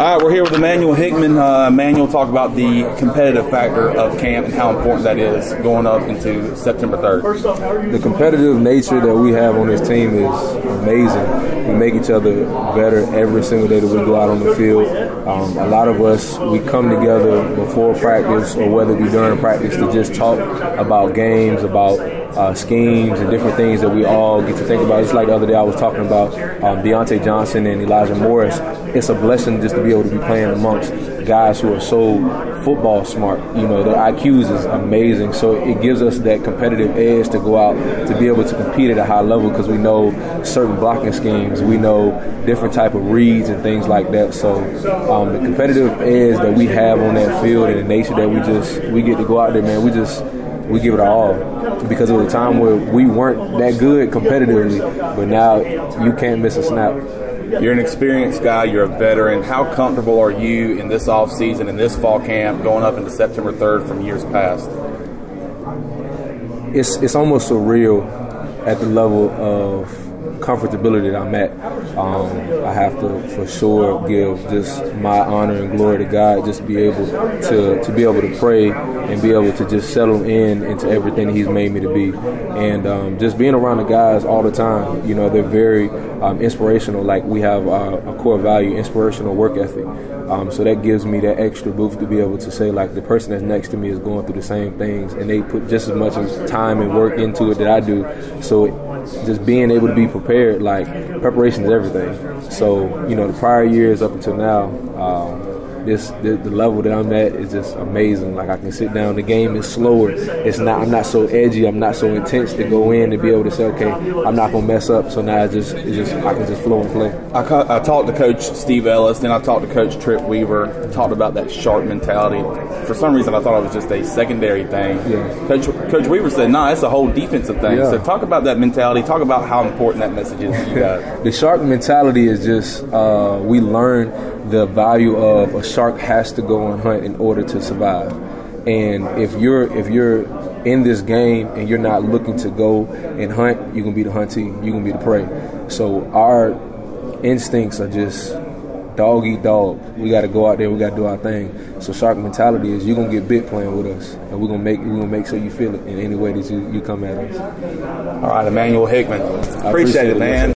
All right, we're here with Emmanuel Hickman. Uh, Emmanuel, talk about the competitive factor of camp and how important that is going up into September 3rd. The competitive nature that we have on this team is amazing. We make each other better every single day that we go out on the field. Um, a lot of us, we come together before practice or whether it be during practice to just talk about games, about uh, schemes and different things that we all get to think about. Just like the other day, I was talking about um, Diontae Johnson and Elijah Morris. It's a blessing just to be able to be playing amongst guys who are so football smart. You know, their IQs is amazing. So it gives us that competitive edge to go out to be able to compete at a high level because we know certain blocking schemes, we know different type of reads and things like that. So um, the competitive edge that we have on that field and the nature that we just we get to go out there, man, we just we give it all because it was a time where we weren't that good competitively, but now you can't miss a snap. You're an experienced guy. You're a veteran. How comfortable are you in this off season, in this fall camp, going up into September 3rd from years past? It's it's almost surreal at the level of comfortability that I'm at. Um, I have to for sure give just my honor and glory to God, just be able to to be able to pray and be able to just settle in into everything He's made me to be, and um, just being around the guys all the time. You know, they're very um, inspirational. Like we have uh, a core value, inspirational work ethic. Um, so that gives me that extra boost to be able to say like the person that's next to me is going through the same things, and they put just as much time and work into it that I do. So just being able to be prepared, like preparation is everything. So you know, the prior years up until now, um, this the, the, level that I'm at is just amazing. Like I can sit down. The game is slower. It's not. I'm not so edgy. I'm not so intense to go in and be able to say, okay, I'm not gonna mess up. So now it's just it's just I can just flow and play. I, I talked to Coach Steve Ellis, then I talked to Coach Trip Weaver. Talked about that sharp mentality. For some reason, I thought it was just a secondary thing. Yeah. Coach Coach Weaver said, "No, nah, it's a whole defensive thing." Yeah. So talk about that mentality. Talk about how important that message is to you guys. the shark mentality is just uh, we learn the value of a shark has to go and hunt in order to survive. And if you're if you're in this game and you're not looking to go and hunt, you're gonna be the huntee, you're gonna be the prey. So our instincts are just dog eat dog. We got to go out there. We got to do our thing. So shark mentality is you're gonna get bit playing with us, and we're gonna make we're gonna make sure you feel it in any way that you, you come at us. All right, Emmanuel Hickman. Appreciate, appreciate it, man.